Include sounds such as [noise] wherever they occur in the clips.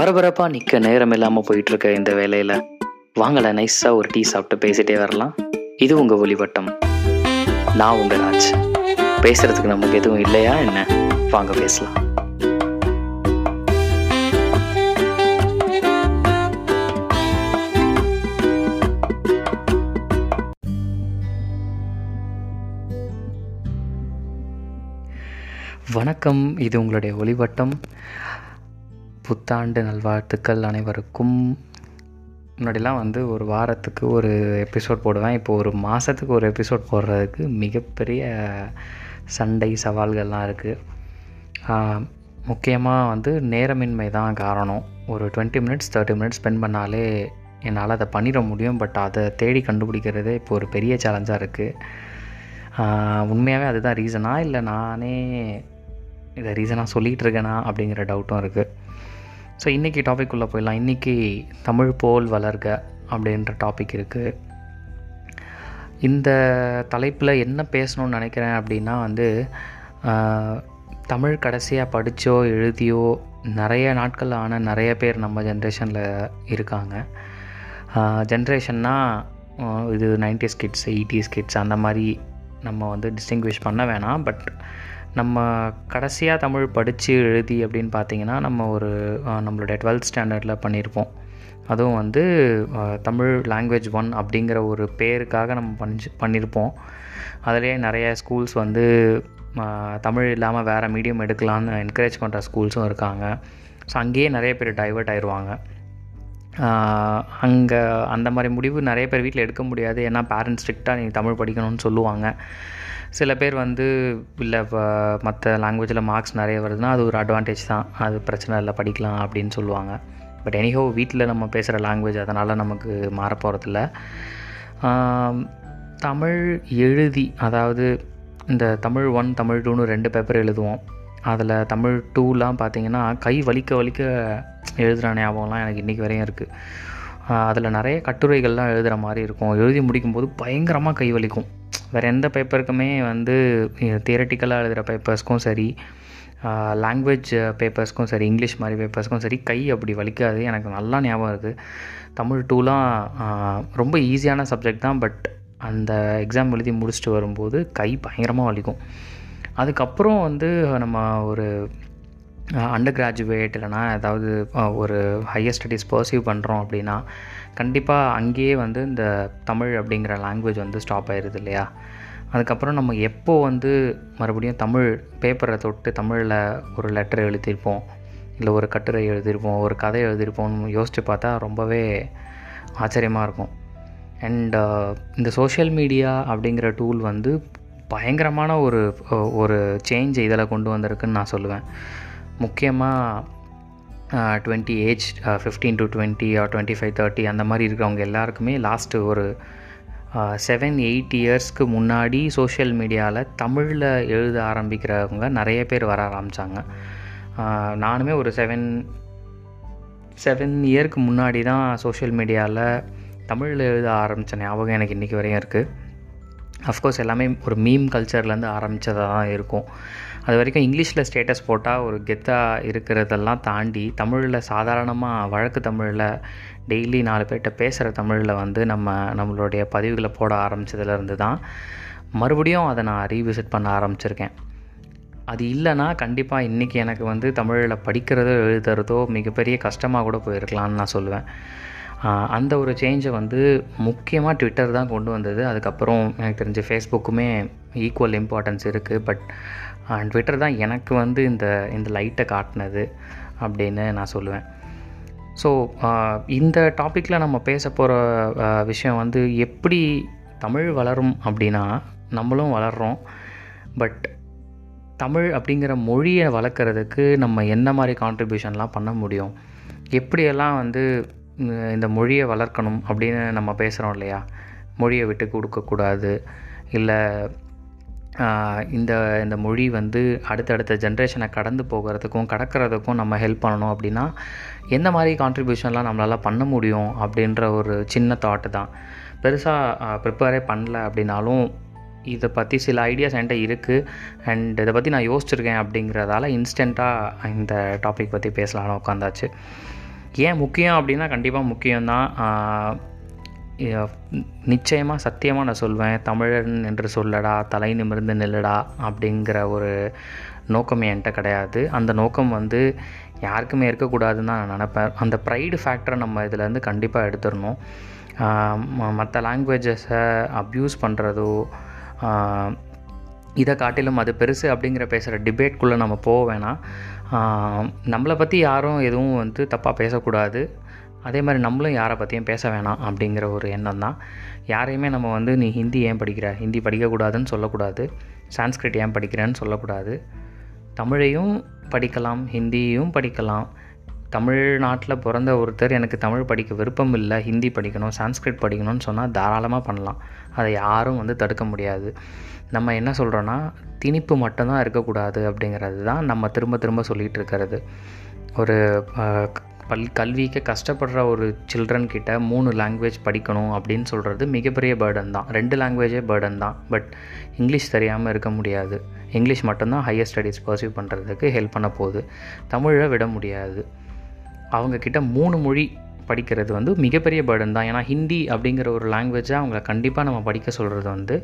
பரபரப்பாக நிற்க நேரம் இல்லாமல் போயிட்டுருக்க இந்த வேலையில். வாங்கலை நைஸாக ஒரு டீ சாப்பிட்டு பேசிட்டே வரலாம். இது உங்கள் ஒளிவட்டம். நான் உங்கள் ராஜ். பேசுகிறதுக்கு நமக்கு எதுவும் இல்லையா என்ன? வாங்க பேசலாம். வணக்கம் இது உங்களுடைய ஒளிவட்டம். புத்தாண்டு நல்வாழ்த்துக்கள் அனைவருக்கும். முன்னாடிலாம் வந்து ஒரு வாரத்துக்கு ஒரு எபிசோட் போடுவேன். இப்போ ஒரு மாதத்துக்கு ஒரு எபிசோட் போடுறதுக்கு மிகப்பெரிய சண்டை சவால்கள்லாம் இருக்குது முக்கியமாக வந்து நேரமின்மை தான் காரணம். ஒரு twenty minutes thirty minutes spend பண்ணாலே என்னால் அதை பண்ணிட முடியும். பட் அதை தேடி கண்டுபிடிக்கிறதே இப்போ ஒரு பெரிய சேலஞ்சாக இருக்குது உண்மையாகவே அதுதான் ரீசனா இல்லை நானே இதை ரீசனாக சொல்லிகிட்டு இருக்கேனா? அப்படிங்கிற டவுட்டும் இருக்குது ஸோ இன்றைக்கி டாபிக் உள்ளே போயிடலாம். இன்றைக்கி தமிழ் போல் வளர்க அப்படின்ற டாபிக் இருக்குது இந்த தலைப்பில் என்ன பேசணும்னு நினைக்கிறேன் அப்படின்னா வந்து தமிழ் கடைசியாக படித்தோ எழுதியோ நிறைய நாட்கள் ஆன நிறைய பேர் நம்ம ஜென்ரேஷனில் இருக்காங்க. ஜென்ரேஷன்னா இது நைன்டிஸ் கிட்ஸ் எயிட்டிஸ் கிட்ஸ் அந்த மாதிரி நம்ம வந்து டிஸ்டிங்விஷ் பண்ண வேணாம். பட் நம்ம கடைசியாக தமிழ் படித்து எழுதி அப்படின்னு பார்த்தீங்கன்னா நம்ம ஒரு நம்மளுடைய டுவெல்த் ஸ்டாண்டர்டில் பண்ணியிருப்போம் அதுவும் வந்து தமிழ் லாங்குவேஜ் ஒன் அப்படிங்கிற ஒரு பேருக்காக நம்ம பண்ணி பண்ணியிருப்போம் அதிலே நிறைய ஸ்கூல்ஸ் வந்து தமிழ் இல்லாமல் வேறு மீடியம் எடுக்கலான்னு என்கரேஜ் பண்ணுற ஸ்கூல்ஸும் இருக்காங்க. ஸோ அங்கேயே நிறைய பேர் டைவெர்ட் ஆயிடுவாங்க அங்கே அந்த மாதிரி முடிவு நிறைய பேர் வீட்டில் எடுக்க முடியாது. ஏன்னா பேரண்ட்ஸ் ஸ்ட்ரிக்டாக நீங்கள் தமிழ் படிக்கணும்னு சொல்லுவாங்க. சில பேர் வந்து இல்லை இப்போ மற்ற லாங்குவேஜில் மார்க்ஸ் நிறைய வருதுன்னா அது ஒரு அட்வான்டேஜ் தான். அது பிரச்சனை இல்லை படிக்கலாம் அப்படின்னு சொல்லுவாங்க. பட் எனிஹோ வீட்டில் நம்ம பேசுகிற லாங்குவேஜ் அதனால் நமக்கு மாற போகிறதில்ல தமிழ் எழுதி அதாவது இந்த தமிழ் ஒன் தமிழ் டூன்னு ரெண்டு பேப்பர் எழுதுவோம். அதில் தமிழ் டூலாம் பார்த்தீங்கன்னா கை வலிக்க வலிக்க எழுதுகிற ஞாபகம்லாம் எனக்கு இன்றைக்கி வரையும் இருக்குது. அதில் நிறைய கட்டுரைகள்லாம் எழுதுகிற மாதிரி இருக்கும். எழுதி முடிக்கும்போது பயங்கரமாக கை வலிக்கும். வேறு எந்த பேப்பருக்குமே வந்து தியரட்டிக்கலாக எழுதுகிற பேப்பர்ஸ்க்கும் சரி லாங்குவேஜ் பேப்பர்ஸ்க்கும் சரி இங்கிலீஷ் மாதிரி பேப்பர்ஸ்க்கும் சரி கை அப்படி வலிக்காது. எனக்கு நல்லா ஞாபகம் இருக்குது தமிழ் டூலாம் ரொம்ப ஈஸியான சப்ஜெக்ட் தான். பட் அந்த எக்ஸாம் எழுதி முடிச்சுட்டு வரும்போது கை பயங்கரமாக வலிக்கும். அதுக்கப்புறம் வந்து நம்ம ஒரு அண்டர் கிராஜுவேட் இல்லைனா ஏதாவது ஒரு ஹையர் ஸ்டடீஸ் பர்சீவ் பண்ணுறோம் அப்படின்னா கண்டிப்பாக அங்கேயே வந்து இந்த தமிழ் அப்படிங்கிற லாங்குவேஜ் வந்து ஸ்டாப் ஆயிடுது இல்லையா? அதுக்கப்புறம் நம்ம எப்போ வந்து மறுபடியும் தமிழ் பேப்பரை தொட்டு தமிழில் ஒரு லெட்டர் எழுதியிருப்போம் இல்லை ஒரு கட்டுரை எழுதியிருப்போம் ஒரு கதை எழுதியிருப்போம்னு யோசித்து பார்த்தா ரொம்பவே ஆச்சரியமாக இருக்கும். அண்ட் இந்த சோஷியல் மீடியா அப்படிங்கிற டூல் வந்து பயங்கரமான ஒரு ஒரு சேஞ்ச் இதில் கொண்டு வந்திருக்குன்னு நான் சொல்லுவேன். முக்கியமாக twenty age fifteen to twenty or twenty five thirty அந்த மாதிரி இருக்கிறவங்க எல்லாருக்குமே லாஸ்ட்டு ஒரு செவன் எயிட் இயர்ஸ்க்கு முன்னாடி சோஷியல் மீடியாவில் தமிழில் எழுத ஆரம்பிக்கிறவங்க நிறைய பேர் வர ஆரம்பித்தாங்க நானுமே ஒரு செவன் செவன் இயருக்கு முன்னாடி தான் சோஷியல் மீடியாவில் தமிழில் எழுத ஆரம்பித்த ஞாபகம் எனக்கு இன்றைக்கி வரையும் இருக்குது அஃப்கோர்ஸ் எல்லாமே ஒரு மீம் கல்ச்சர்லேருந்து ஆரம்பித்ததாக தான் இருக்கும். அது வரைக்கும் இங்கிலீஷில் ஸ்டேட்டஸ் போட்டால் ஒரு கெத்தாக இருக்கிறதெல்லாம் தாண்டி தமிழில் சாதாரணமாக வழக்கு தமிழில் டெய்லி நாலு பேர்கிட்ட பேசுகிற தமிழில் வந்து நம்ம நம்மளுடைய பதிவுகளை போட ஆரம்பித்ததுலேருந்து தான் மறுபடியும் அதை நான் ரீவிசிட் பண்ண ஆரம்பிச்சிருக்கேன். அது இல்லைனா கண்டிப்பாக இன்றைக்கி எனக்கு வந்து தமிழில் படிக்கிறதோ எழுதுறதோ மிகப்பெரிய கஷ்டமாக கூட போயிருக்கலான்னு நான் சொல்லுவேன். அந்த ஒரு சேஞ்சை வந்து முக்கியமாக ட்விட்டர் தான் கொண்டு வந்தது. அதுக்கப்புறம் எனக்கு தெரிஞ்சு ஃபேஸ்புக்குமே ஈக்குவல் இம்பார்ட்டன்ஸ் இருக்குது பட் ட்விட்டர் தான் எனக்கு வந்து இந்த இந்த லைட்டை காட்டினது அப்படின்னு நான் சொல்லுவேன். ஸோ இந்த டாப்பிக்கில் நம்ம பேச போகிற விஷயம் வந்து எப்படி தமிழ் வளரும் அப்படின்னா நம்மளும் வளர்கிறோம் பட் தமிழ் அப்படிங்கிற மொழியை வளர்க்குறதுக்கு நம்ம என்ன மாதிரி கான்ட்ரிபியூஷன்லாம் பண்ண முடியும்? எப்படியெல்லாம் வந்து இந்த மொழியை வளர்க்கணும் அப்படின்னு நம்ம பேசுகிறோம் இல்லையா? மொழியை விட்டு கொடுக்கக்கூடாது இல்லை இந்த இந்த மொழி வந்து அடுத்தடுத்த ஜென்ரேஷனை கடந்து போகிறதுக்கும் கடக்கிறதுக்கும் நம்ம ஹெல்ப் பண்ணணும் அப்படின்னா எந்த மாதிரி கான்ட்ரிபியூஷன்லாம் நம்மளால் பண்ண முடியும் அப்படின்ற ஒரு சின்ன தாட்டு தான். பெருசாக ப்ரிப்பேரே பண்ணல அப்படின்னாலும் இதை பற்றி சில ஐடியாஸ் என்கிட்ட இருக்குது அண்ட் இதை பற்றி நான் யோசிச்சிருக்கேன் அப்படிங்கிறதால இன்ஸ்டண்ட்டாக இந்த டாபிக் பற்றி பேசலாம்னு உட்காந்தாச்சு ஏன் முக்கியம் அப்படின்னா கண்டிப்பாக முக்கியம்தான். நிச்சயமாக சத்தியமாக நான் சொல்வேன். தமிழன் என்று சொல்லடா தலை நிமிர்ந்து நில்லடா அப்படிங்கிற ஒரு நோக்கம் என்கிட்ட கிடையாது. அந்த நோக்கம் வந்து யாருக்குமே இருக்கக்கூடாதுன்னு தான் நான் நினப்பேன். அந்த ப்ரைடு ஃபேக்டரை நம்ம இதிலேருந்து கண்டிப்பாக எடுத்துடணும். மற்ற லாங்குவேஜஸை அப்யூஸ் பண்ணுறதோ இதை காட்டிலும் அது பெருசு அப்படிங்கிற பேசுகிற டிபேட்குள்ளே நம்ம போக வேணாம். நம்மளை பற்றி யாரும் எதுவும் வந்து தப்பாக பேசக்கூடாது. அதே மாதிரி நம்மளும் யாரை பற்றியும் பேச வேணாம் அப்படிங்கிற ஒரு எண்ணம் தான். யாரையுமே நம்ம வந்து நீ ஹிந்தி ஏன் படிக்கிற? ஹிந்தி படிக்கக்கூடாதுன்னு சொல்லக்கூடாது. சான்ஸ்கிரிட் ஏன் படிக்கிறேன்னு சொல்லக்கூடாது. தமிழையும் படிக்கலாம் ஹிந்தியும் படிக்கலாம். தமிழ்நாட்டில் பிறந்த ஒருத்தர் எனக்கு தமிழ் படிக்க விருப்பம் இல்லை ஹிந்தி படிக்கணும் சான்ஸ்கிரிட் படிக்கணும்னு சொன்னால் தாராளமாக பண்ணலாம். அதை யாரும் வந்து தடுக்க முடியாது. நம்ம என்ன சொல்கிறோன்னா திணிப்பு மட்டும்தான் இருக்கக்கூடாது அப்படிங்கிறது தான் நம்ம திரும்ப திரும்ப சொல்லிகிட்டு இருக்கிறது. ஒரு பல் கல்விக்கு கஷ்டப்படுற ஒரு சில்ட்ரன் கிட்ட மூணு லாங்குவேஜ் படிக்கணும் அப்படின்னு சொல்கிறது மிகப்பெரிய பேர்டன் தான். ரெண்டு லாங்குவேஜே பேர்டன் தான். பட் இங்கிலீஷ் தெரியாமல் இருக்க முடியாது. இங்கிலீஷ் மட்டும்தான் ஹையர் ஸ்டடீஸ் பர்சியூ பண்ணுறதுக்கு ஹெல்ப் பண்ண போகுது. தமிழை விட முடியாது. அவங்கக்கிட்ட மூணு மொழி படிக்கிறது வந்து மிகப்பெரிய பேர்டன் தான். ஏன்னா ஹிந்தி அப்படிங்கிற ஒரு லாங்குவேஜை அவங்கள கண்டிப்பாக நம்ம படிக்க சொல்கிறது வந்து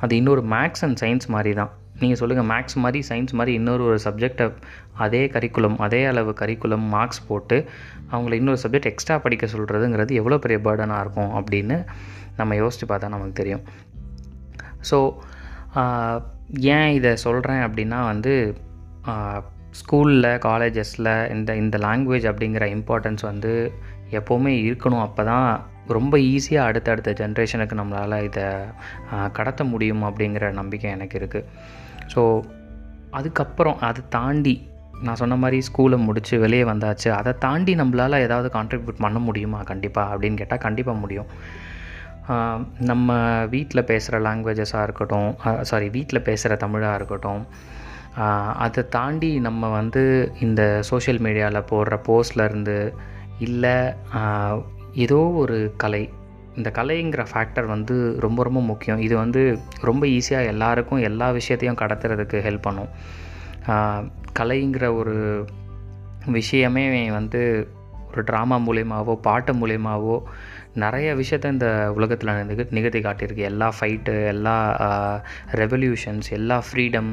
அது இன்னொரு மேக்ஸ் அண்ட் சயின்ஸ் மாதிரி தான். நீங்கள் சொல்லுங்கள் மேக்ஸ் மாதிரி சயின்ஸ் மாதிரி இன்னொரு ஒரு சப்ஜெக்டை அதே கரிக்குலம் அதே அளவு கரிக்குலம் மார்க்ஸ் போட்டு அவங்கள இன்னொரு சப்ஜெக்ட் எக்ஸ்ட்ரா படிக்க சொல்கிறதுங்கிறது எவ்வளோ பெரிய பேர்டனாக இருக்கும் அப்படின்னு நம்ம யோசித்து பார்த்தா நமக்கு தெரியும். ஸோ ஏன் இதை சொல்கிறேன் அப்படின்னா வந்து ஸ்கூலில் காலேஜஸில் இந்த இந்த லாங்குவேஜ் அப்படிங்கிற இம்பார்ட்டன்ஸ் வந்து எப்போவுமே இருக்கணும். அப்போ தான் ரொம்ப ஈஸியாக அடுத்தடுத்த ஜென்ரேஷனுக்கு நம்மளால் இதை கடத்த முடியும் அப்படிங்கிற நம்பிக்கை எனக்கு இருக்குது ஸோ அதுக்கப்புறம் அதை தாண்டி நான் சொன்ன மாதிரி ஸ்கூலை முடித்து வெளியே வந்தாச்சு. அதை தாண்டி நம்மளால் ஏதாவது கான்ட்ரிபியூட் பண்ண முடியுமா? கண்டிப்பாக அப்படின்னு கேட்டால் கண்டிப்பாக முடியும். நம்ம வீட்டில் பேசுகிற லாங்குவேஜஸாக இருக்கட்டும் சாரி வீட்டில் பேசுகிற தமிழாக இருக்கட்டும் அதை தாண்டி நம்ம வந்து இந்த சோஷியல் மீடியாவில் போடுற போஸ்ட்லேருந்து இல்லை ஏதோ ஒரு கலை. இந்த கலைங்கிற ஃபேக்டர் வந்து ரொம்ப ரொம்ப முக்கியம். இது வந்து ரொம்ப ஈஸியாக எல்லாருக்கும் எல்லா விஷயத்தையும் கடத்துறதுக்கு ஹெல்ப் பண்ணும். கலைங்கிற ஒரு விஷயமே வந்து ஒரு ட்ராமா மூலியமாகவோ பாட்டு மூலியமாகவோ நிறைய விஷயத்த இந்த உலகத்தில் நிக நிகழ்த்தி காட்டியிருக்கு. எல்லா ஃபைட்டு எல்லா ரெவல்யூஷன்ஸ் எல்லா ஃப்ரீடம்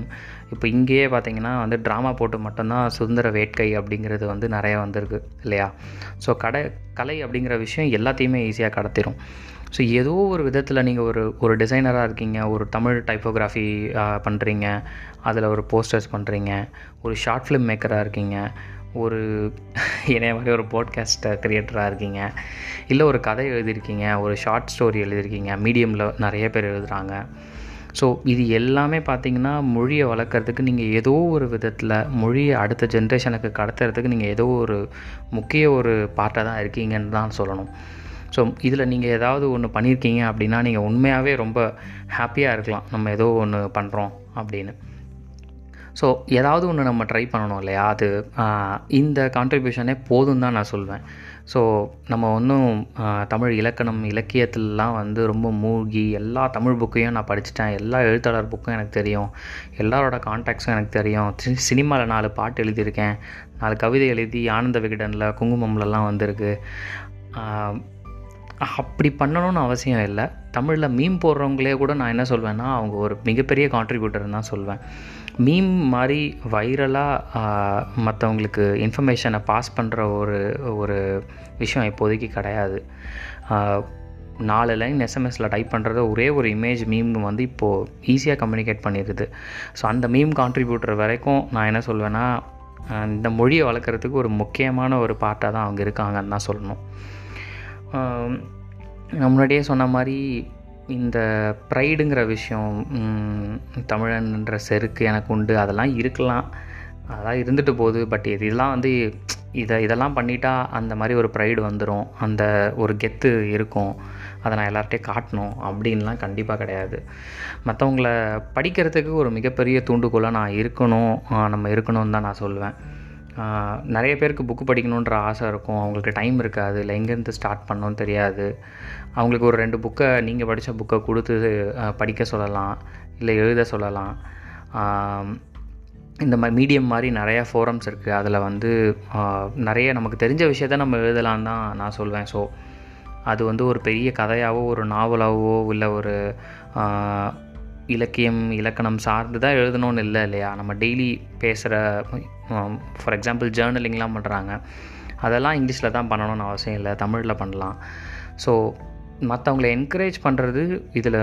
இப்போ இங்கேயே பார்த்தீங்கன்னா வந்து ட்ராமா போட்டு மட்டும்தான் சுதந்திர வேட்கை அப்படிங்கிறது வந்து நிறைய வந்திருக்கு இல்லையா? ஸோ கடை கலை அப்படிங்கிற விஷயம் எல்லாத்தையுமே ஈஸியாக கடத்திடும் ஸோ ஏதோ ஒரு விதத்தில் நீங்கள் ஒரு ஒரு டிசைனராக இருக்கீங்க ஒரு தமிழ் டைப்போகிராஃபி பண்ணுறீங்க அதில் ஒரு போஸ்டர்ஸ் பண்ணுறீங்க ஒரு ஷார்ட் ஃபிலிம் மேக்கராக இருக்கீங்க ஒரு [laughs] இணைய மாதிரி ஒரு போட்காஸ்ட் க்ரியேட்டராக இருக்கீங்க. இல்லை ஒரு கதை எழுதியிருக்கீங்க ஒரு ஷார்ட் ஸ்டோரி எழுதியிருக்கீங்க மீடியமில் நிறைய பேர் எழுதுகிறாங்க ஸோ இது எல்லாமே பார்த்திங்கன்னா மொழியை வளர்க்குறதுக்கு நீங்கள் ஏதோ ஒரு விதத்தில் மொழியை அடுத்த ஜென்ரேஷனுக்கு கடத்துறதுக்கு நீங்கள் ஏதோ ஒரு முக்கிய ஒரு பார்ட்டாக தான் இருக்கீங்கன்னு தான் சொல்லணும். ஸோ இதில் நீங்கள் ஏதாவது ஒன்று பண்ணியிருக்கீங்க அப்படின்னா நீங்கள் உண்மையாகவே ரொம்ப ஹாப்பியாக இருக்கலாம். நம்ம ஏதோ ஒன்று பண்ணுறோம் அப்படின்னு. ஸோ ஏதாவது ஒன்று நம்ம ட்ரை பண்ணணும் இல்லையா? அது இந்த கான்ட்ரிபியூஷனே போதும் தான் நான் சொல்வேன். ஸோ நம்ம ஒன்றும் தமிழ் இலக்கணம் இலக்கியத்திலலாம் வந்து ரொம்ப மூழ்கி எல்லா தமிழ் புக்கையும் நான் படிச்சுட்டேன். எல்லா எழுத்தாளர் புக்கும் எனக்கு தெரியும். எல்லாரோட கான்டாக்ட்ஸும் எனக்கு தெரியும். சினிமாவில் நாலு பாட்டு எழுதியிருக்கேன். நாலு கவிதை எழுதி ஆனந்த விகடனில் குங்குமம்லலாம் வந்திருக்கு. அப்படி பண்ணணும்னு அவசியம் இல்லை. தமிழில் மீம் போடுறவங்களே கூட நான் என்ன சொல்வேன்னா அவங்க ஒரு மிகப்பெரிய கான்ட்ரிபியூட்டர்னு தான் சொல்வேன். மீம் மாதிரி வைரலாக மற்றவங்களுக்கு இன்ஃபர்மேஷனை பாஸ் பண்ணுற ஒரு ஒரு விஷயம் இப்போதைக்கு கிடையாது. நாலு லைன் எஸ்எம்எஸில் டைப் பண்ணுறத ஒரே ஒரு இமேஜ் மீம் வந்து இப்போது ஈஸியாக கம்யூனிகேட் பண்ணிடுது ஸோ அந்த மீம் கான்ட்ரிபியூட்டர் வரைக்கும் நான் என்ன சொல்வேன்னா இந்த மொழியை வளர்க்குறதுக்கு ஒரு முக்கியமான ஒரு பார்ட்டாக தான் அவங்க இருக்காங்கன்னு தான் சொல்லணும். நான் முன்னாடியே சொன்ன மாதிரி இந்த ப்ரைடுங்கிற விஷயம் தமிழன்ற செருக்கு எனக்கு உண்டு. அதெல்லாம் இருக்கலாம். அதெல்லாம் இருந்துட்டு போகுது. பட் இது இதெல்லாம் வந்து இதை இதெல்லாம் பண்ணிட்டா அந்த மாதிரி ஒரு ப்ரைடு வந்துடும் அந்த ஒரு கெத்து இருக்கும். அதை நான் எல்லார்ட்டையும் காட்டணும் அப்படின்லாம் கண்டிப்பாக கிடையாது. மற்றவங்கள படிக்கிறதுக்கு ஒரு மிகப்பெரிய தூண்டுகோலாக நான் இருக்கணும். நம்ம இருக்கணும்னு தான் நான் சொல்லுவேன் நிறைய பேருக்கு புக்கு படிக்கணுன்ற ஆசை இருக்கும். அவங்களுக்கு டைம் இருக்காது. இல்லை எங்கேருந்து ஸ்டார்ட் பண்ணணும்னு தெரியாது. அவங்களுக்கு ஒரு ரெண்டு புக்கை நீங்கள் படித்த புக்கை கொடுத்து படிக்க சொல்லலாம். இல்லை எழுத சொல்லலாம். இந்த மாதிரி மீடியம் மாதிரி நிறையா ஃபோரம்ஸ் இருக்குது அதில் வந்து நிறைய நமக்கு தெரிஞ்ச விஷயத்த நம்ம எழுதலாம் தான் நான் சொல்வேன். ஸோ அது வந்து ஒரு பெரிய கதையாகவோ ஒரு நாவலாகவோ இல்லை ஒரு இலக்கியம் இலக்கணம் சார்ந்து தான் எழுதணும்னு இல்லை இல்லையா? நம்ம டெய்லி பேசுகிற ஃபார் எக்ஸாம்பிள் ஜேர்னலிங்லாம் பண்ணுறாங்க அதெல்லாம் இங்கிலீஷில் தான் பண்ணணும்னு அவசியம் இல்லை. தமிழில் பண்ணலாம். ஸோ மற்றவங்களை என்கரேஜ் பண்ணுறது இதில்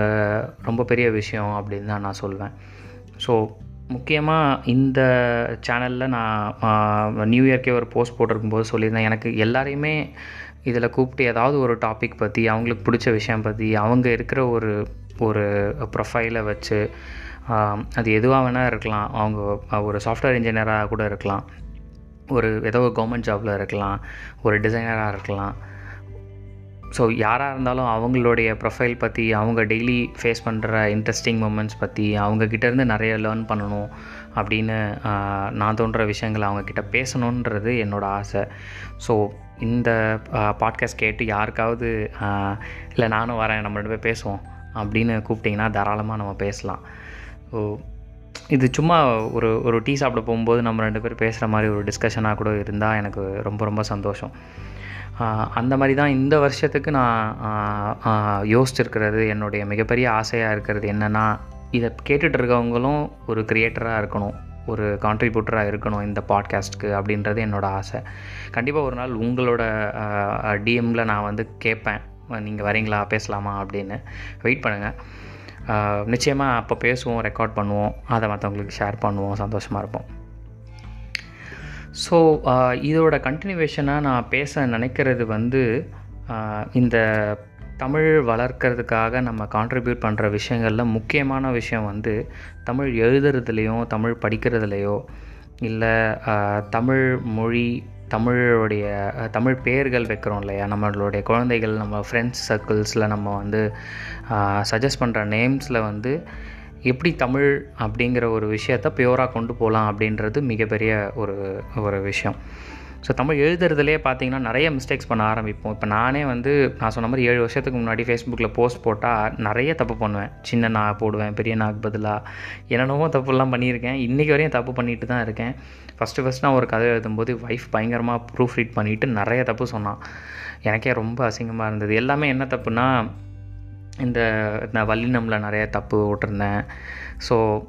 ரொம்ப பெரிய விஷயம் அப்படின்னு தான் நான் சொல்வேன். ஸோ முக்கியமாக இந்த சேனலில் நான் நியூ இயர்க்கே ஒரு போஸ்ட் போட்டிருக்கும்போது சொல்லியிருந்தேன். எனக்கு எல்லாரையுமே இதில் கூப்பிட்டு ஏதாவது ஒரு டாபிக் பற்றி அவங்களுக்கு பிடிச்ச விஷயம் பற்றி அவங்க இருக்கிற ஒரு ஒரு ப்ரொஃபைலை வச்சு அது எதுவாக வேணால் இருக்கலாம். அவங்க ஒரு சாஃப்ட்வேர் இன்ஜினியராக கூட இருக்கலாம். ஒரு ஏதோ ஒரு கவர்மெண்ட் ஜாபில் இருக்கலாம். ஒரு டிசைனராக இருக்கலாம். ஸோ யாராக இருந்தாலும் அவங்களுடைய ப்ரொஃபைல் பற்றி அவங்க டெய்லி ஃபேஸ் பண்ணுற இன்ட்ரெஸ்டிங் மூமெண்ட்ஸ் பற்றி அவங்கக்கிட்டேருந்து நிறைய லேர்ன் பண்ணணும் அப்படின்னு நான் தோன்ற விஷயங்களை அவங்கக்கிட்ட பேசணுன்றது என்னோடய ஆசை. ஸோ இந்த பாட்காஸ்ட் கேட்டு யாருக்காவது இல்லை நானும் வரேன் நம்ம ரெண்டு பேர் பேசுவோம் அப்படின்னு கூப்பிட்டிங்கன்னா தாராளமாக நம்ம பேசலாம். ஸோ இது சும்மா ஒரு ஒரு டீ சாப்பிட போகும்போது நம்ம ரெண்டு பேர் பேசுகிற மாதிரி ஒரு டிஸ்கஷனாக கூட இருந்தால் எனக்கு ரொம்ப ரொம்ப சந்தோஷம். அந்த மாதிரி தான் இந்த வருஷத்துக்கு நான் யோசிச்சிருக்கிறது என்னுடைய மிகப்பெரிய ஆசையாக இருக்கிறது என்னென்னா இதை கேட்டுட்டு இருக்கவங்களும் ஒரு க்ரியேட்டராக இருக்கணும் ஒரு கான்ட்ரிபியூட்டராக இருக்கணும் இந்த பாட்காஸ்ட்டுக்கு அப்படின்றது என்னோடய ஆசை. கண்டிப்பாக ஒரு நாள் உங்களோட டிஎம்மில் நான் வந்து கேட்பேன். நீங்கள் வரீங்களா பேசலாமா அப்படின்னு. வெயிட் பண்ணுங்கள் நிச்சயமாக அப்போ பேசுவோம் ரெக்கார்ட் பண்ணுவோம் அதை மற்றவங்களுக்கு ஷேர் பண்ணுவோம் சந்தோஷமாக இருப்போம். ஸோ uh, இதோட கண்டினியூவேஷனாக நான் பேச நினைக்கிறது வந்து uh, இந்த தமிழ் வளர்க்கறதுக்காக நம்ம கான்ட்ரிபியூட் பண்ணுற விஷயங்களில் முக்கியமான விஷயம் வந்து தமிழ் எழுதுறதுலேயும் தமிழ் படிக்கிறதுலையோ இல்லை uh, தமிழ் மொழி தமிழோடைய தமிழ் பெயர்கள் வைக்கிறோம் இல்லையா? நம்மளுடைய குழந்தைகள் நம்ம ஃப்ரெண்ட்ஸ் சர்க்கிள்ஸில் நம்ம வந்து சஜஸ்ட் பண்ணுற நேம்ஸில் வந்து எப்படி தமிழ் அப்படிங்கிற ஒரு விஷயத்த பியூராக கொண்டு போகலாம் அப்படின்றது மிகப்பெரிய ஒரு ஒரு விஷயம். ஸோ தமிழ் எழுதுறதுலேயே பார்த்தீங்கன்னா நிறைய மிஸ்டேக்ஸ் பண்ண ஆரம்பிப்போம். இப்போ நானே வந்து நான் சொன்ன மாதிரி ஏழு வருஷத்துக்கு முன்னாடி ஃபேஸ்புக்கில் போஸ்ட் போட்டால் நிறைய தப்பு பண்ணுவேன். சின்ன நான் போடுவேன் பெரிய நாக்கு பதிலாக என்னென்னவோ தப்புலாம் பண்ணியிருக்கேன். இன்றைக்கி வரையும் தப்பு பண்ணிட்டு தான் இருக்கேன். ஃபஸ்ட்டு ஃபஸ்ட் நான் ஒரு கதை எழுதும்போது ஒய்ஃப் பயங்கரமாக ப்ரூஃப் ரீட் பண்ணிவிட்டு நிறைய தப்பு சொன்னான். எனக்கே ரொம்ப அசிங்கமாக இருந்தது. எல்லாமே என்ன தப்புனா இந்த நான் வல்லினமில் நிறைய தப்பு விட்டுருந்தேன் ஸோ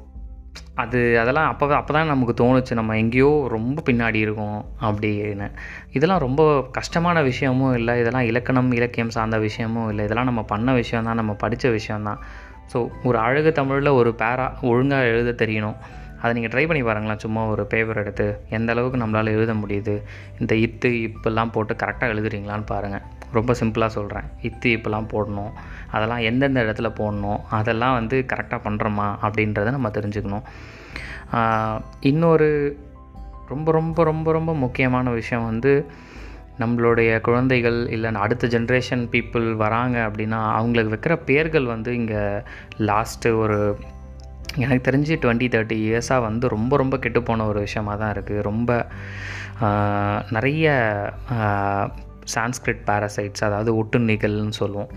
அது அதெல்லாம் அப்போ அப்போ தான் நமக்கு தோணுச்சு. நம்ம எங்கேயோ ரொம்ப பின்னாடி இருக்கோம் அப்படின்னு. இதெல்லாம் ரொம்ப கஷ்டமான விஷயமும் இல்லை. இதெல்லாம் இலக்கணம் இலக்கியம் சார்ந்த விஷயமும் இல்லை. இதெல்லாம் நம்ம பண்ண விஷயந்தான் நம்ம படித்த விஷயம்தான். ஸோ ஒரு அழகு தமிழில் ஒரு பேரா ஒழுங்காக எழுத தெரியணும். அதை நீங்கள் ட்ரை பண்ணி பாருங்களேன். சும்மா ஒரு பேப்பர் எடுத்து எந்த அளவுக்கு நம்மளால் எழுத முடியுது இந்த இத்து இப்பெல்லாம் போட்டு கரெக்டாக எழுதுறீங்களான்னு பாருங்கள் ரொம்ப சிம்பிளாக சொல்கிறேன் இத்து இப்பெல்லாம் போடணும். அதெல்லாம் எந்தெந்த இடத்துல போடணும் அதெல்லாம் வந்து கரெக்டாக பண்ணுறோமா அப்படின்றத நம்ம தெரிஞ்சுக்கணும். இன்னொரு ரொம்ப ரொம்ப ரொம்ப ரொம்ப முக்கியமான விஷயம் வந்து நம்மளுடைய குழந்தைகள் இல்லை அடுத்த ஜென்ரேஷன் பீப்புள் வராங்க அப்படின்னா அவங்களுக்கு வைக்கிற பேர்கள் வந்து இங்கே லாஸ்ட்டு ஒரு எனக்கு தெரிஞ்சு டுவெண்ட்டி தேர்ட்டி இயர்ஸாக வந்து ரொம்ப ரொம்ப கெட்டுப்போன ஒரு விஷயமாக தான் இருக்குது ரொம்ப நிறைய சான்ஸ்கிரிட் பாரசைட்ஸ் அதாவது ஒட்டுண்ணிகள்னு சொல்லுவோம்.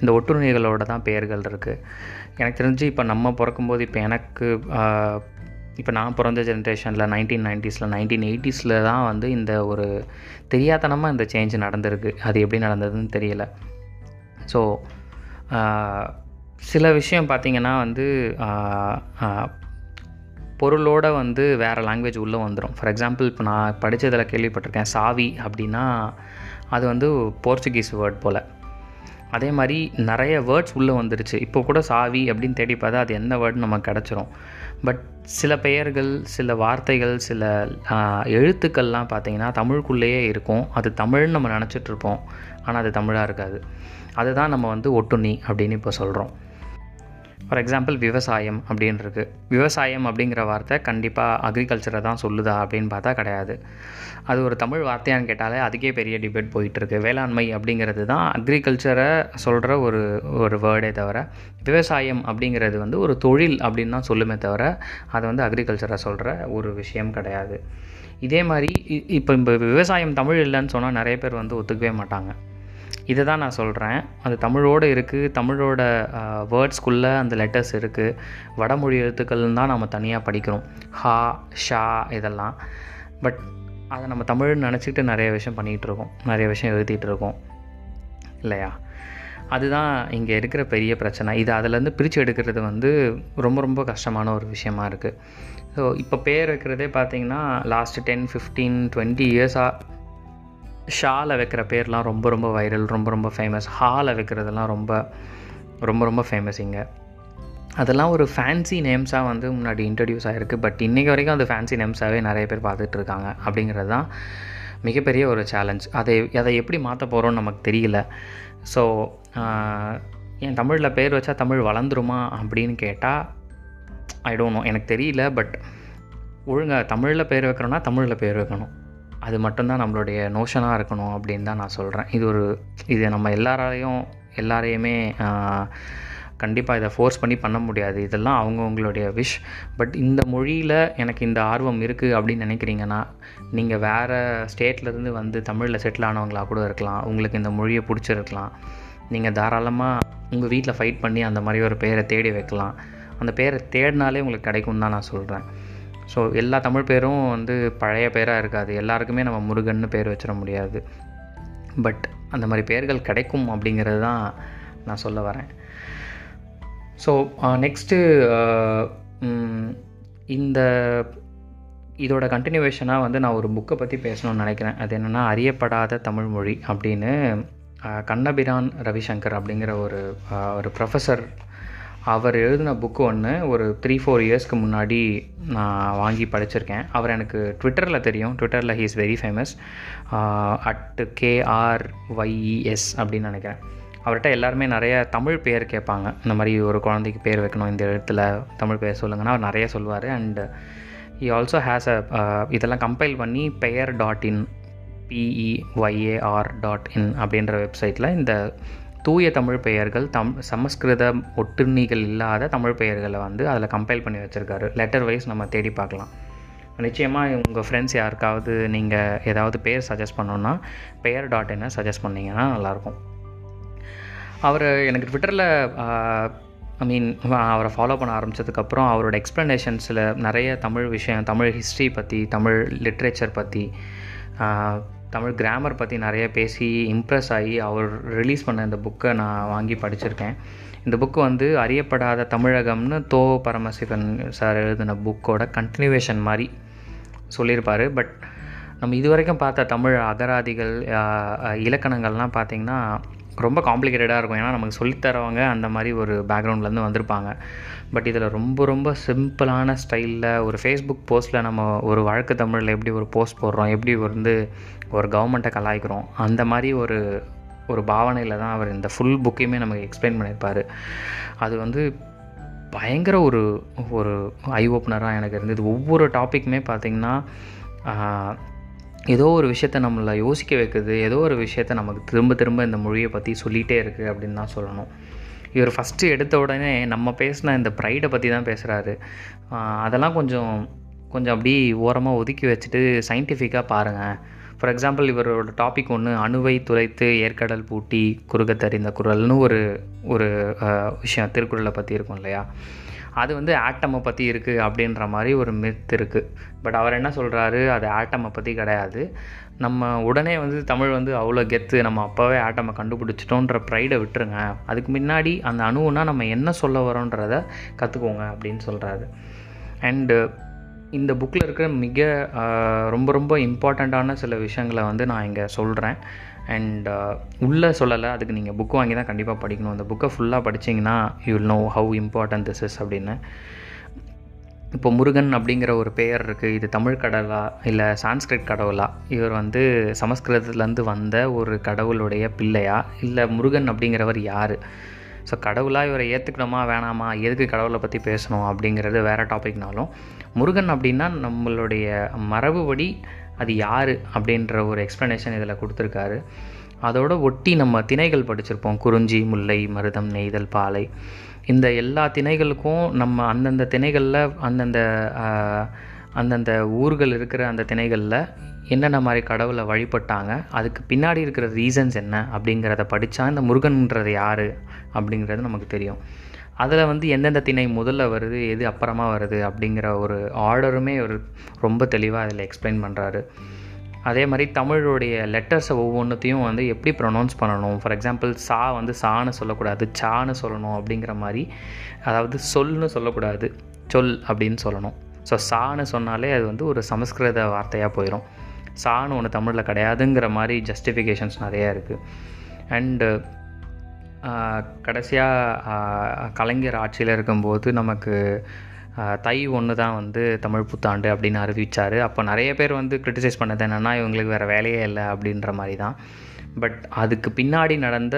இந்த ஒட்டுண்ணிகளோட தான் பெயர்கள் இருக்குது எனக்கு தெரிஞ்சு இப்போ நம்ம பிறக்கும்போது இப்போ எனக்கு இப்போ நான் பிறந்த ஜென்ரேஷனில் நைன்டீன் நைன்ட்டீஸில் நைன்டீன் எயிட்டிஸில் தான் வந்து இந்த ஒரு தெரியாதனமாக இந்த சேஞ்ச் நடந்திருக்கு. அது எப்படி நடந்ததுன்னு தெரியல. ஸோ சில விஷயம் பார்த்திங்கன்னா வந்து பொருளோட வந்து வேறு லாங்குவேஜ் உள்ளே வந்துடும் ஃபார் எக்ஸாம்பிள் இப்போ நான் படித்ததில் கேள்விப்பட்டிருக்கேன் சாவி அப்படின்னா அது வந்து போர்ச்சுகீஸ் வேர்ட் போல். அதே மாதிரி நிறைய வேர்ட்ஸ் உள்ளே வந்துருச்சு. இப்போ கூட சாவி அப்படின்னு தேடி பார்த்தா அது என்ன வேர்டு நமக்கு கிடச்சிரும். பட் சில பெயர்கள் சில வார்த்தைகள் சில எழுத்துக்கள்லாம் பார்த்திங்கன்னா தமிழுக்குள்ளேயே இருக்கும். அது தமிழ்னு நம்ம நினச்சிட்ருப்போம் ஆனால் அது தமிழாக இருக்காது. அதுதான் நம்ம வந்து ஒட்டுண்ணி அப்படின்னு இப்போ சொல்கிறோம் ஃபார் எக்ஸாம்பிள் விவசாயம் அப்படின்னு விவசாயம் அப்படிங்கிற வார்த்தை கண்டிப்பாக அக்ரிகல்ச்சரை தான் சொல்லுதா அப்படின்னு பார்த்தா கிடையாது. அது ஒரு தமிழ் வார்த்தையான்னு கேட்டாலே அதுக்கே பெரிய டிபேட் போயிட்டுருக்கு. வேளாண்மை அப்படிங்கிறது தான் அக்ரிகல்ச்சரை சொல்கிற ஒரு ஒரு வேர்டே தவிர விவசாயம் அப்படிங்கிறது வந்து ஒரு தொழில் அப்படின்னு தான் சொல்லுமே தவிர அதை வந்து அக்ரிகல்ச்சரை சொல்கிற ஒரு விஷயம் கிடையாது. இதே மாதிரி இ- இப்போ இப்போ விவசாயம் தமிழ் இல்லைன்னு சொன்னால் நிறைய பேர் வந்து ஒத்துக்கவே மாட்டாங்க. இதை தான் நான் சொல்கிறேன் அது தமிழோடு இருக்குது தமிழோட வேர்ட்ஸ்குள்ளே அந்த லெட்டர்ஸ் இருக்குது வடமொழி எழுத்துக்கள்னு தான் நம்ம தனியாக படிக்கிறோம். ஹா ஷா இதெல்லாம். பட் அதை நம்ம தமிழ்னு நினச்சிக்கிட்டு நிறைய விஷயம் பண்ணிகிட்டு இருக்கோம். நிறைய விஷயம் எழுதிட்டு இருக்கோம். இல்லையா? அதுதான் இங்கே இருக்கிற பெரிய பிரச்சனை. இது அதிலேருந்து பிரித்து எடுக்கிறது வந்து ரொம்ப ரொம்ப கஷ்டமான ஒரு விஷயமா இருக்குது ஸோ இப்போ பேர் வைக்கிறதே பார்த்தீங்கன்னா லாஸ்ட் டென் ஃபிஃப்டீன் டுவெண்ட்டி இயர்ஸாக ஷாவில் வைக்கிற பேர்லாம் ரொம்ப ரொம்ப வைரல் ரொம்ப ரொம்ப ஃபேமஸ் ஹாவில் வைக்கிறதெல்லாம் ரொம்ப ரொம்ப ரொம்ப ஃபேமஸ் இங்கே. அதெல்லாம் ஒரு ஃபேன்சி நேம்ஸாக வந்து முன்னாடி இன்ட்ரடியூஸ் ஆகிருக்கு பட் இன்றைக்கி வரைக்கும் அந்த ஃபேன்சி நேம்ஸாகவே நிறைய பேர் பார்த்துட்டு இருக்காங்க. அப்படிங்கிறது தான் மிகப்பெரிய ஒரு சேலஞ்ச் அதை அதை எப்படி மாற்ற போகிறோன்னு நமக்கு தெரியல. ஸோ என் தமிழில் பேர் வச்சா தமிழ் வளர்ந்துருமா அப்படின்னு கேட்டால் ஐ டோன்ட் நோ எனக்கு தெரியல பட் ஒழுங்காக தமிழில் பேர் வைக்கிறோன்னா தமிழில் பேர் வைக்கணும். அது மட்டும்தான் நம்மளுடைய நோஷனாக இருக்கணும் அப்படின்னு தான் நான் சொல்கிறேன் இது ஒரு இது நம்ம எல்லாராலையும் எல்லாரையுமே கண்டிப்பாக இதை ஃபோர்ஸ் பண்ணி பண்ண முடியாது. இதெல்லாம் அவங்கவுங்களுடைய விஷ் பட் இந்த மொழியில் எனக்கு இந்த ஆர்வம் இருக்குது அப்படின்னு நினைக்கிறீங்கன்னா நீங்கள் வேறு ஸ்டேட்லேருந்து வந்து தமிழில் செட்டில் ஆனவங்களாக கூட இருக்கலாம். உங்களுக்கு இந்த மொழியை பிடிச்சிருக்கலாம். நீங்கள் தாராளமாக உங்கள் வீட்டில் ஃபைட் பண்ணி அந்த மாதிரி ஒரு பேரை தேடி வைக்கலாம். அந்த பேரை தேடினாலே உங்களுக்கு கிடைக்கும் தான் நான் சொல்கிறேன் ஸோ எல்லா தமிழ் பேரும் வந்து பழைய பேராக இருக்காது. எல்லாருக்குமே நம்ம முருகன்னு பேர் வச்சிட முடியாது. பட் அந்த மாதிரி பேர்கள் கிடைக்கும் அப்படிங்கிறது தான் நான் சொல்ல வரேன். ஸோ நெக்ஸ்ட்டு இந்த இதோட கண்டினியூவேஷனாக வந்து நான் ஒரு புக்கை பற்றி பேசணும்னு நினைக்கிறேன். அது என்னென்னா அறியப்படாத தமிழ்மொழி அப்படின்னு கண்ணபிரான் ரவிசங்கர் அப்படிங்கிற ஒரு ஒரு ப்ரொஃபஸர் அவர் எழுதின புக்கு ஒன்று ஒரு த்ரீ ஃபோர் இயர்ஸ்க்கு முன்னாடி நான் வாங்கி படிச்சிருக்கேன். அவர் எனக்கு ட்விட்டரில் தெரியும். ட்விட்டரில் he is very famous at KR YES அப்படின்னு நினைக்கிறேன். அவர்கிட்ட எல்லாருமே நிறைய தமிழ் பேர் கேட்பாங்க. இந்த மாதிரி ஒரு குழந்தைக்கு பேர் வைக்கணும் இந்த இடத்துல தமிழ் பேர் சொல்லுங்கன்னா அவர் நிறைய சொல்லுவார் and he also has a இதெல்லாம் கம்பைல் பண்ணி பெயர் டாட் இன் பிஇஒய்ஏஆர் டாட் இன் அப்படின்ற வெப்சைட்டில் இந்த தூய தமிழ் பெயர்கள் தம் சமஸ்கிருத ஒட்டுண்ணிகள் இல்லாத தமிழ் பெயர்களை வந்து அதில் கம்பைல் பண்ணி வச்சுருக்காரு. லெட்டர் வைஸ் நம்ம தேடி பார்க்கலாம். நிச்சயமாக உங்கள் ஃப்ரெண்ட்ஸ் யாருக்காவது நீங்கள் ஏதாவது பேர் சஜஸ்ட் பண்ணோன்னா பெயர் டாட் என்ன சஜஸ்ட் பண்ணிங்கன்னா நல்லாயிருக்கும். அவர் எனக்கு ட்விட்டரில் ஐ மீன் அவரை ஃபாலோ பண்ண ஆரம்பித்ததுக்கப்புறம் அவரோட எக்ஸ்ப்ளனேஷன்ஸில் நிறைய தமிழ் விஷயம் தமிழ் ஹிஸ்ட்ரி பற்றி தமிழ் லிட்ரேச்சர் பற்றி தமிழ் கிராமர் பற்றி நிறைய பேசி இம்ப்ரெஸ் ஆகி அவர் ரிலீஸ் பண்ண இந்த புக்கை நான் வாங்கி படிச்சிருக்கேன். இந்த புக்கு வந்து அறியப்படாத தமிழகம்னு தோ பரமசிவன் சார் எழுதின புக்கோட கண்டினியூவேஷன் மாதிரி சொல்லியிருப்பார். பட் நம்ம இது வரைக்கும் பார்த்த தமிழ் அகராதிகள் இலக்கணங்கள்லாம் பார்த்திங்கன்னா ரொம்ப காம்ப்ளிகேட்டடாக இருக்கும். ஏன்னா நமக்கு சொல்லித்தரவங்க அந்த மாதிரி ஒரு பேக்ரவுண்ட்லேருந்து வந்திருப்பாங்க. பட் இதில் ரொம்ப ரொம்ப சிம்பிளான ஸ்டைலில் ஒரு ஃபேஸ்புக் போஸ்ட்டில் நம்ம ஒரு வழக்கு தமிழில் எப்படி ஒரு போஸ்ட் போடுறோம் எப்படி வந்து ஒரு கவர்மெண்ட்டை கலாய்க்கிறோம் அந்த மாதிரி ஒரு ஒரு பாவனையில் தான் அவர் இந்த ஃபுல் புக்கையுமே நமக்கு எக்ஸ்பிளைன் பண்ணியிருப்பார். அது வந்து பயங்கர ஒரு ஒரு ஐ ஓப்பனராக எனக்கு இருந்தது. ஒவ்வொரு டாப்பிக்குமே பார்த்திங்கன்னா ஏதோ ஒரு விஷயத்த நம்மளை யோசிக்க வைக்குது ஏதோ ஒரு விஷயத்த நமக்கு திரும்ப திரும்ப இந்த மொழியை பற்றி சொல்லிகிட்டே இருக்குது அப்படின்னு தான் சொல்லணும். இவர் ஃபஸ்ட்டு எடுத்த உடனே நம்ம பேசின இந்த ப்ரைடை பற்றி தான் பேசுகிறாரு அதெல்லாம் கொஞ்சம் கொஞ்சம் அப்படி ஓரமாக ஒதுக்கி வச்சுட்டு சயின்டிஃபிக்காக பாருங்கள் ஃபார் எக்ஸாம்பிள் இவரோட டாபிக் ஒன்று அணுவை துளைத்து ஏற்கடல் பூட்டி குறுக தெரிந்த குரல்னு ஒரு ஒரு விஷயம் திருக்குறளை பற்றி இருக்கும் இல்லையா? அது வந்து ஆட்டமை பற்றி இருக்குது அப்படின்ற மாதிரி ஒரு மித் இருக்குது பட் அவர் என்ன சொல்கிறாரு அது ஆட்டமை பற்றி கிடையாது. நம்ம உடனே வந்து தமிழ் வந்து அவ்வளோ கெத்து நம்ம அப்போவே ஆட்டமை கண்டுபிடிச்சிட்டோன்ற ப்ரைடை விட்டுருங்க. அதுக்கு முன்னாடி அந்த அணுவுனா நம்ம என்ன சொல்ல வரோன்றத கற்றுக்கோங்க அப்படின்னு சொல்கிறாரு அண்டு இந்த புக்கில் இருக்கிற மிக ரொம்ப ரொம்ப இம்பார்ட்டண்ட்டான சில விஷயங்களை வந்து நான் இங்கே சொல்கிறேன் அண்ட் uh, உள்ளே சொல்லலை அதுக்கு நீங்கள் புக் வாங்கி தான் கண்டிப்பாக படிக்கணும். அந்த புக்கை ஃபுல்லாக படிச்சிங்கன்னா you will know how important this is அப்படின்னு. இப்போ முருகன் அப்படிங்கிற ஒரு பெயர் இருக்குது இது தமிழ் கடவுளா இல்லை சான்ஸ்கிரிட் கடவுளா? இவர் வந்து சமஸ்கிருதத்துலேருந்து வந்த ஒரு கடவுளுடைய பிள்ளையா? இல்லை முருகன் அப்படிங்கிறவர் யார்? ஸோ கடவுளாக இவரை ஏற்றுக்கணுமா வேணாமா? எதுக்கு கடவுளை பற்றி பேசணும் அப்படிங்கிறது வேறு டாபிக்னாலும் முருகன் அப்படின்னா நம்மளுடைய மரபுபடி அது யார் அப்படின்ற ஒரு எக்ஸ்ப்ளனேஷன் இதில் கொடுத்துருக்காரு. அதோட ஒட்டி நம்ம திணைகள் படிச்சிருப்போம். குறிஞ்சி முல்லை மருதம் நெய்தல் பாலை. இந்த எல்லா திணைகளுக்கும் நம்ம அந்தந்த திணைகளில் அந்தந்த அந்தந்த ஊர்கள் இருக்கிற அந்த திணைகளில் என்னென்ன மாதிரி கடவுளை வழிபட்டாங்க அதுக்கு பின்னாடி இருக்கிற ரீசன்ஸ் என்ன அப்படிங்கிறத படித்தா இந்த முருகன்ன்றது யார் அப்படிங்கிறது நமக்கு தெரியும். அதில் வந்து எந்தெந்த திணை முதல்ல வருது எது அப்புறமா வருது அப்படிங்கிற ஒரு ஆர்டருமே ஒரு ரொம்ப தெளிவாக அதில் எக்ஸ்பிளைன் பண்ணுறாரு அதே மாதிரி தமிழுடைய லெட்டர்ஸை ஒவ்வொன்றத்தையும் வந்து எப்படி ப்ரொனவுன்ஸ் பண்ணணும்? ஃபார் எக்ஸாம்பிள் சா வந்து சான்னு சொல்லக்கூடாது சான்னு சொல்லணும் அப்படிங்கிற மாதிரி அதாவது சொல்னு சொல்லக்கூடாது சொல் அப்படின்னு சொல்லணும். ஸோ சான்னு சொன்னாலே அது வந்து ஒரு சமஸ்கிருத வார்த்தையாக போயிடும் சான்னு ஒன்று தமிழில் கிடையாதுங்கிற மாதிரி ஜஸ்டிஃபிகேஷன்ஸ் நிறையா இருக்குது அண்டு கடைசியாக கலைஞர் ஆட்சியில் இருக்கும்போது நமக்கு தை ஒன்று தான் வந்து தமிழ் புத்தாண்டு அப்படின்னு அறிவித்தார் அப்போ நிறைய பேர் வந்து க்ரிட்டிசைஸ் பண்ணது என்னென்னா இவங்களுக்கு வேறு வேலையே இல்லை அப்படின்ற மாதிரி தான் பட் அதுக்கு பின்னாடி நடந்த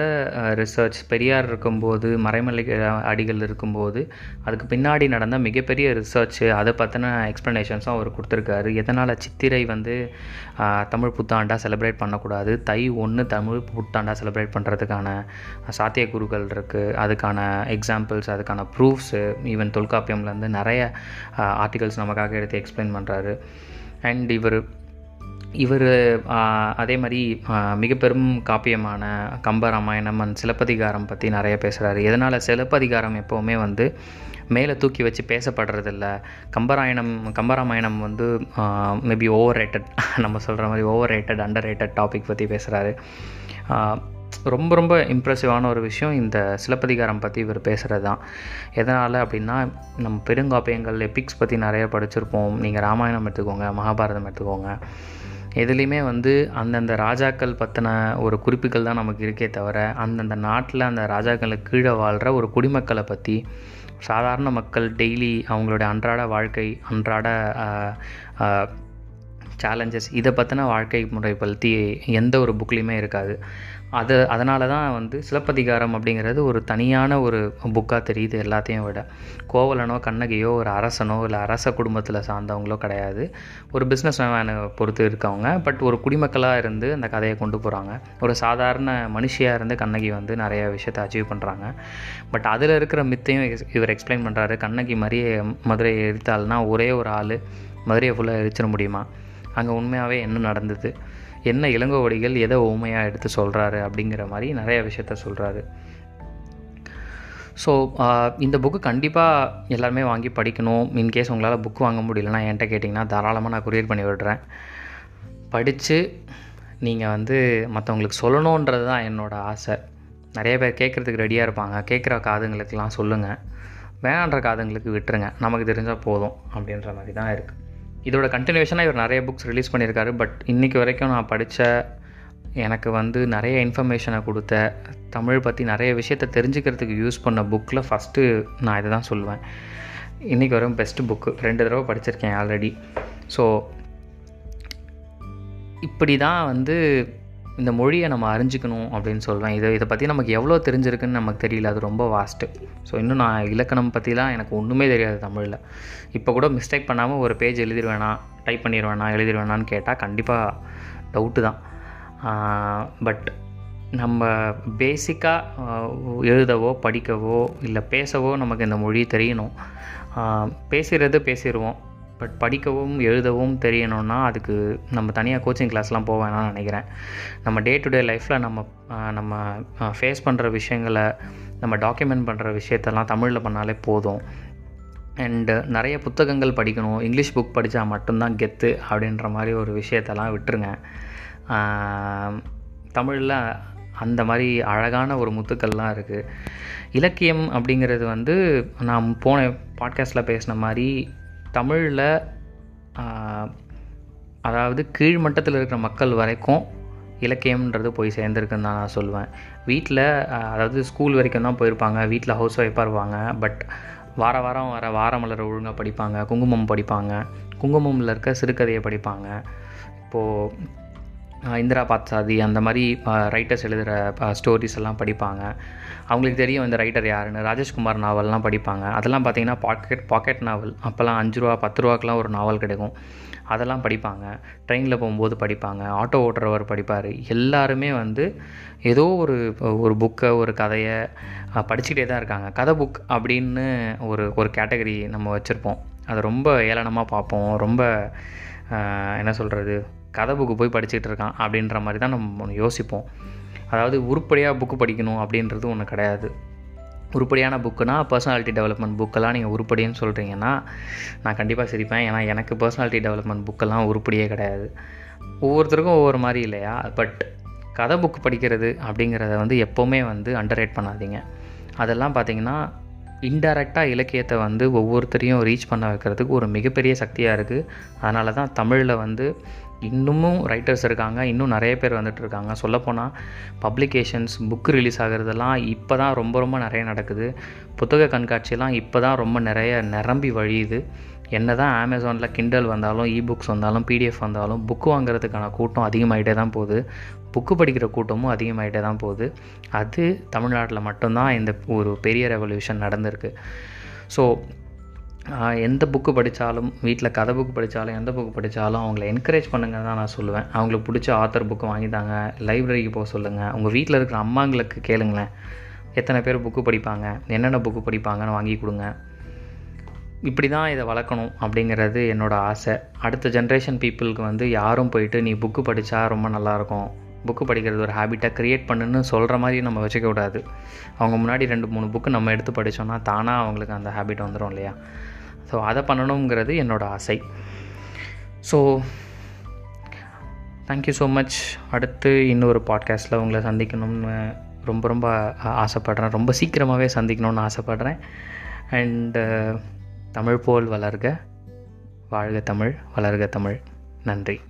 ரிசர்ச் பெரியார் இருக்கும்போது மறைமலை அடிகள் இருக்கும்போது அதுக்கு பின்னாடி நடந்த மிகப்பெரிய ரிசர்ச் அதை பற்றின எக்ஸ்ப்ளனேஷன்ஸும் அவர் கொடுத்துருக்காரு. எதனால் சித்திரை வந்து தமிழ் புத்தாண்டாக செலிப்ரேட் பண்ணக்கூடாது? தை ஒன்று தமிழ் புத்தாண்டாக செலிப்ரேட் பண்ணுறதுக்கான சாத்தியக்கூறுகள் இருக்குது அதுக்கான எக்ஸாம்பிள்ஸ் அதுக்கான ப்ரூஃப்ஸு ஈவன் தொல்காப்பியம்லேருந்து நிறைய ஆர்டிகல்ஸ் நமக்காக எடுத்து எக்ஸ்பிளைன் பண்ணுறாரு அண்ட் இவர் இவர் அதே மாதிரி மிக பெரும் காப்பியமான கம்பராமாயணம் அண்ட் சிலப்பதிகாரம் பற்றி நிறைய பேசுகிறாரு இதனால் சிலப்பதிகாரம் எப்போவுமே வந்து மேலே தூக்கி வச்சு பேசப்படுறதில்ல? கம்பராயணம் கம்பராமாயணம் வந்து மேபி ஓவர் ரேட்டட் நம்ம சொல்கிற மாதிரி over rated under rated topic பற்றி பேசுகிறாரு ரொம்ப ரொம்ப இம்ப்ரெசிவான ஒரு விஷயம் இந்த சிலப்பதிகாரம் பற்றி இவர் பேசுகிறது தான் எதனால் அப்படின்னா நம்ம பெருங்காப்பியங்கள் எபிக்ஸ் பற்றி நிறைய படிச்சிருப்போம். நீங்கள் ராமாயணம் எடுத்துக்கோங்க மகாபாரதம் எடுத்துக்கோங்க. எதுலேயுமே வந்து அந்தந்த ராஜாக்கள் பற்றின ஒரு குறிப்புகள் தான் நமக்கு இருக்கே தவிர அந்தந்த நாட்டில் அந்த ராஜாக்களுக்கு கீழே வாழ்கிற ஒரு குடிமக்களை பற்றி சாதாரண மக்கள் டெய்லி அவங்களுடைய அன்றாட வாழ்க்கை அன்றாட சேலஞ்சஸ் இதை பற்றின வாழ்க்கை முறை பற்றி எந்த ஒரு புக்லேயுமே இருக்காது. அது அதனால தான் வந்து சிலப்பதிகாரம் அப்படிங்கிறது ஒரு தனியான ஒரு புக்காக தெரியுது எல்லாத்தையும் விட. கோவலனோ கண்ணகியோ ஒரு அரசனோ இல்லை அரச குடும்பத்தில் சார்ந்தவங்களோ கிடையாது. ஒரு பிஸ்னஸ் மேனை பொறுத்து இருக்கவங்க. பட் ஒரு குடிமக்களாக இருந்து அந்த கதையை கொண்டு போகிறாங்க ஒரு சாதாரண மனுஷியாக இருந்து கண்ணகி வந்து நிறைய விஷயத்தை அச்சீவ் பண்ணுறாங்க பட் அதில் இருக்கிற மித்தையும் இவர் எக்ஸ்பிளைன் பண்ணுறாரு கண்ணகி மாதிரியே மதுரையை எரித்தாள்னா ஒரே ஒரு ஆள் மதுரையை ஃபுல்லாக எரிச்சிட முடியுமா? அங்கே உண்மையாகவே என்ன நடந்தது? என்ன இளங்கோவடிகள் எதை உண்மையாக எடுத்து சொல்கிறாரு அப்படிங்கிற மாதிரி நிறைய விஷயத்த சொல்கிறாரு ஸோ இந்த புக்கு கண்டிப்பாக எல்லாருமே வாங்கி படிக்கணும். இன்கேஸ் உங்களால் புக் வாங்க முடியலன்னா என்கிட்ட கேட்டிங்கன்னா தாராளமாக நான் கொரியர் பண்ணி விடுறேன். படித்து நீங்கள் வந்து மற்றவங்களுக்கு சொல்லணுன்றது தான் என்னோடய ஆசை. நிறைய பேர் கேட்குறதுக்கு ரெடியாக இருப்பாங்க. கேட்குற காதுங்களுக்கெல்லாம் சொல்லுங்கள் வேணான்ற காதுங்களுக்கு விட்டுருங்க. நமக்கு தெரிஞ்சால் போதும் அப்படின்ற மாதிரி தான் இருக்குது இதோட கண்டினியூஷனாக இவர் நிறைய புக்ஸ் ரிலீஸ் பண்ணியிருக்காரு. பட் இன்றைக்கி வரைக்கும் நான் படித்த எனக்கு வந்து நிறைய இன்ஃபர்மேஷனை கொடுத்த தமிழ் பற்றி நிறைய விஷயத்த தெரிஞ்சுக்கிறதுக்கு யூஸ் பண்ண புக்கில் ஃபஸ்ட்டு நான் இதை தான் சொல்லுவேன். இன்றைக்கி வரும் பெஸ்ட்டு புக்கு ரெண்டு தடவை படிச்சிருக்கேன் ஆல்ரெடி ஸோ இப்படி தான் வந்து இந்த மொழியை நம்ம அறிஞ்சிக்கணும் அப்படின்னு சொல்கிறேன் இதை இதை பற்றி நமக்கு எவ்வளோ தெரிஞ்சிருக்குன்னு நமக்கு தெரியல. அது ரொம்ப வாஸ்ட்டு ஸோ இன்னும் நான் இலக்கணம் பற்றிலாம் எனக்கு ஒன்றுமே தெரியாது தமிழில். இப்போ கூட மிஸ்டேக் பண்ணாமல் ஒரு பேஜ் எழுதிடுவேனா டைப் பண்ணிடுவேனா எழுதிடுவேனான்னு கேட்டால் கண்டிப்பாக டவுட்டு தான். பட் நம்ம பேசிக்காக எழுதவோ படிக்கவோ இல்லை பேசவோ நமக்கு இந்த மொழி தெரியணும். பேசுகிறது பேசிடுவோம் பட் படிக்கவும் எழுதவும் தெரியணும்னா அதுக்கு நம்ம தனியாக கோச்சிங் கிளாஸ்லாம் போக வேணாம்னு நினைக்கிறேன். நம்ம டே டு டே லைஃப்பில் நம்ம நம்ம ஃபேஸ் பண்ணுற விஷயங்களை நம்ம டாக்குமெண்ட் பண்ணுற விஷயத்தெல்லாம் தமிழில் பண்ணாலே போதும். அண்டு நிறைய புத்தகங்கள் படிக்கணும். இங்கிலீஷ் புக் படித்தா மட்டும்தான் கெத்து அப்படின்ற மாதிரி ஒரு விஷயத்தெல்லாம் விட்டுருங்க. தமிழில் அந்த மாதிரி அழகான ஒரு முத்துக்கள்லாம் இருக்குது இலக்கியம் அப்படிங்கிறது வந்து நான் போன பாட்காஸ்ட்டில் பேசின மாதிரி தமிழில் அதாவது கீழ்மட்டத்தில் இருக்கிற மக்கள் வரைக்கும் இலக்கியம்ன்றது போய் சேர்ந்துருக்குன்னு தான் நான் சொல்லுவேன் வீட்டில் அதாவது ஸ்கூல் வரைக்கும் தான் போயிருப்பாங்க. வீட்டில் ஹவுஸ் ஒய்ஃபாக இருப்பாங்க. பட் வார வாரம் வர வாரமலர் ஒழுங்காக படிப்பாங்க. குங்குமம் படிப்பாங்க. குங்குமமில் இருக்க சிறுகதையை படிப்பாங்க. இப்போது இந்திரா பாத்சாதி அந்த மாதிரி ரைட்டர்ஸ் எழுதுகிற ஸ்டோரிஸ் எல்லாம் படிப்பாங்க. அவங்களுக்கு தெரியும் இந்த ரைட்டர் யாருன்னு. ராஜேஷ்குமார் நாவல்லாம் படிப்பாங்க. அதெல்லாம் பார்த்தீங்கன்னா பாக்கெட் பாக்கெட் நாவல் அப்போல்லாம் அஞ்சு ரூபா பத்து ரூபாக்கெலாம் ஒரு நாவல் கிடைக்கும். அதெல்லாம் படிப்பாங்க. ட்ரெயினில் போகும்போது படிப்பாங்க. ஆட்டோ ஓட்டுறவர் படிப்பார். எல்லாருமே வந்து ஏதோ ஒரு ஒரு புக்கை ஒரு கதையை படிச்சுக்கிட்டே தான் இருக்காங்க. கதை புக் அப்படின்னு ஒரு ஒரு கேட்டகரி நம்ம வச்சுருப்போம். அதை ரொம்ப ஏளனமாக பார்ப்போம். ரொம்ப என்ன சொல்கிறது கதை புக்கு போய் படிச்சுக்கிட்டு இருக்கான் அப்படின்ற மாதிரி தான் நம்ம யோசிப்போம். அதாவது உருப்படியாக புக்கு படிக்கணும் அப்படின்றது ஒன்று கிடையாது. உருப்படியான புக்குனா பர்சனாலிட்டி டெவலப்மெண்ட் புக்கெல்லாம் நீங்கள் உருப்படின்னு சொல்கிறீங்கன்னா நான் கண்டிப்பாக சிரிப்பேன். ஏன்னா எனக்கு பர்சனாலிட்டி டெவலப்மெண்ட் புக்கெல்லாம் உருப்படியே கிடையாது. ஒவ்வொருத்தருக்கும் ஒவ்வொரு மாதிரி இல்லையா? பட் கதை புக் படிக்கிறது அப்படிங்கிறத வந்து எப்போவுமே வந்து அண்டர்ரேட் பண்ணாதீங்க. அதெல்லாம் பார்த்தீங்கன்னா இன்டைரக்டாக இலக்கியத்தை வந்து ஒவ்வொருத்தரையும் ரீச் பண்ண வைக்கிறதுக்கு ஒரு மிகப்பெரிய சக்தியாக இருக்குது அதனால தான் தமிழில் வந்து இன்னமும் ரைட்டர்ஸ் இருக்காங்க இன்னும் நிறைய பேர் வந்துட்டு இருக்காங்க. சொல்லப்போனால் பப்ளிகேஷன்ஸ் புக்கு ரிலீஸ் ஆகிறதெல்லாம் இப்போ தான் ரொம்ப ரொம்ப நிறைய நடக்குது. புத்தக கண்காட்சியெல்லாம் இப்போ தான் ரொம்ப நிறைய நிரம்பி வழியுது. என்ன தான் அமேசானில் கிண்டல் வந்தாலும் இபுக்ஸ் வந்தாலும் பிடிஎஃப் வந்தாலும் புக்கு வாங்குறதுக்கான கூட்டம் அதிகமாகிட்டே தான் போகுது. புக்கு படிக்கிற கூட்டமும் அதிகமாகிட்டே தான் போகுது. அது தமிழ்நாட்டில் மட்டும்தான் இந்த ஒரு பெரிய ரெவல்யூஷன் நடந்திருக்கு. ஸோ எந்த புக்கு படித்தாலும் வீட்டில் கதை புக்கு படித்தாலும் எந்த புக்கு படித்தாலும் அவங்கள என்கரேஜ் பண்ணுங்க தான் நான் சொல்லுவேன். அவங்களுக்கு பிடிச்ச ஆத்தர் புக்கு வாங்கித்தாங்க லைப்ரரிக்கு போக சொல்லுங்கள் உங்கள் வீட்டில் இருக்கிற அம்மாங்களுக்கு கேளுங்களேன். எத்தனை பேர் புக்கு படிப்பாங்க என்னென்ன புக்கு படிப்பாங்கன்னு வாங்கி கொடுங்க. இப்படி தான் இதை வளர்க்கணும் அப்படிங்கிறது என்னோடய ஆசை. அடுத்த ஜென்ரேஷன் பீப்புளுக்கு வந்து யாரும் போயிட்டு நீ புக்கு படித்தா ரொம்ப நல்லாயிருக்கும். புக்கு படிக்கிறது ஒரு ஹேபிட்டாக க்ரியேட் பண்ணுன்னு சொல்கிற மாதிரி நம்ம வச்சுக்க கூடாது. அவங்க முன்னாடி ரெண்டு மூணு புக்கு நம்ம எடுத்து படித்தோன்னா தானாக அவங்களுக்கு அந்த ஹேபிட் வந்துடும் இல்லையா? ஸோ அதை பண்ணணுங்கிறது என்னோடய ஆசை. ஸோ தேங்க்யூ ஸோ மச் அடுத்து இன்னொரு பாட்காஸ்ட்டில் உங்களை சந்திக்கணும்னு ரொம்ப ரொம்ப ஆசைப்பட்றேன். ரொம்ப சீக்கிரமாகவே சந்திக்கணும்னு ஆசைப்பட்றேன். அண்டு தமிழ் போல் வளர்க. வாழ்க தமிழ் வளர்க தமிழ். நன்றி.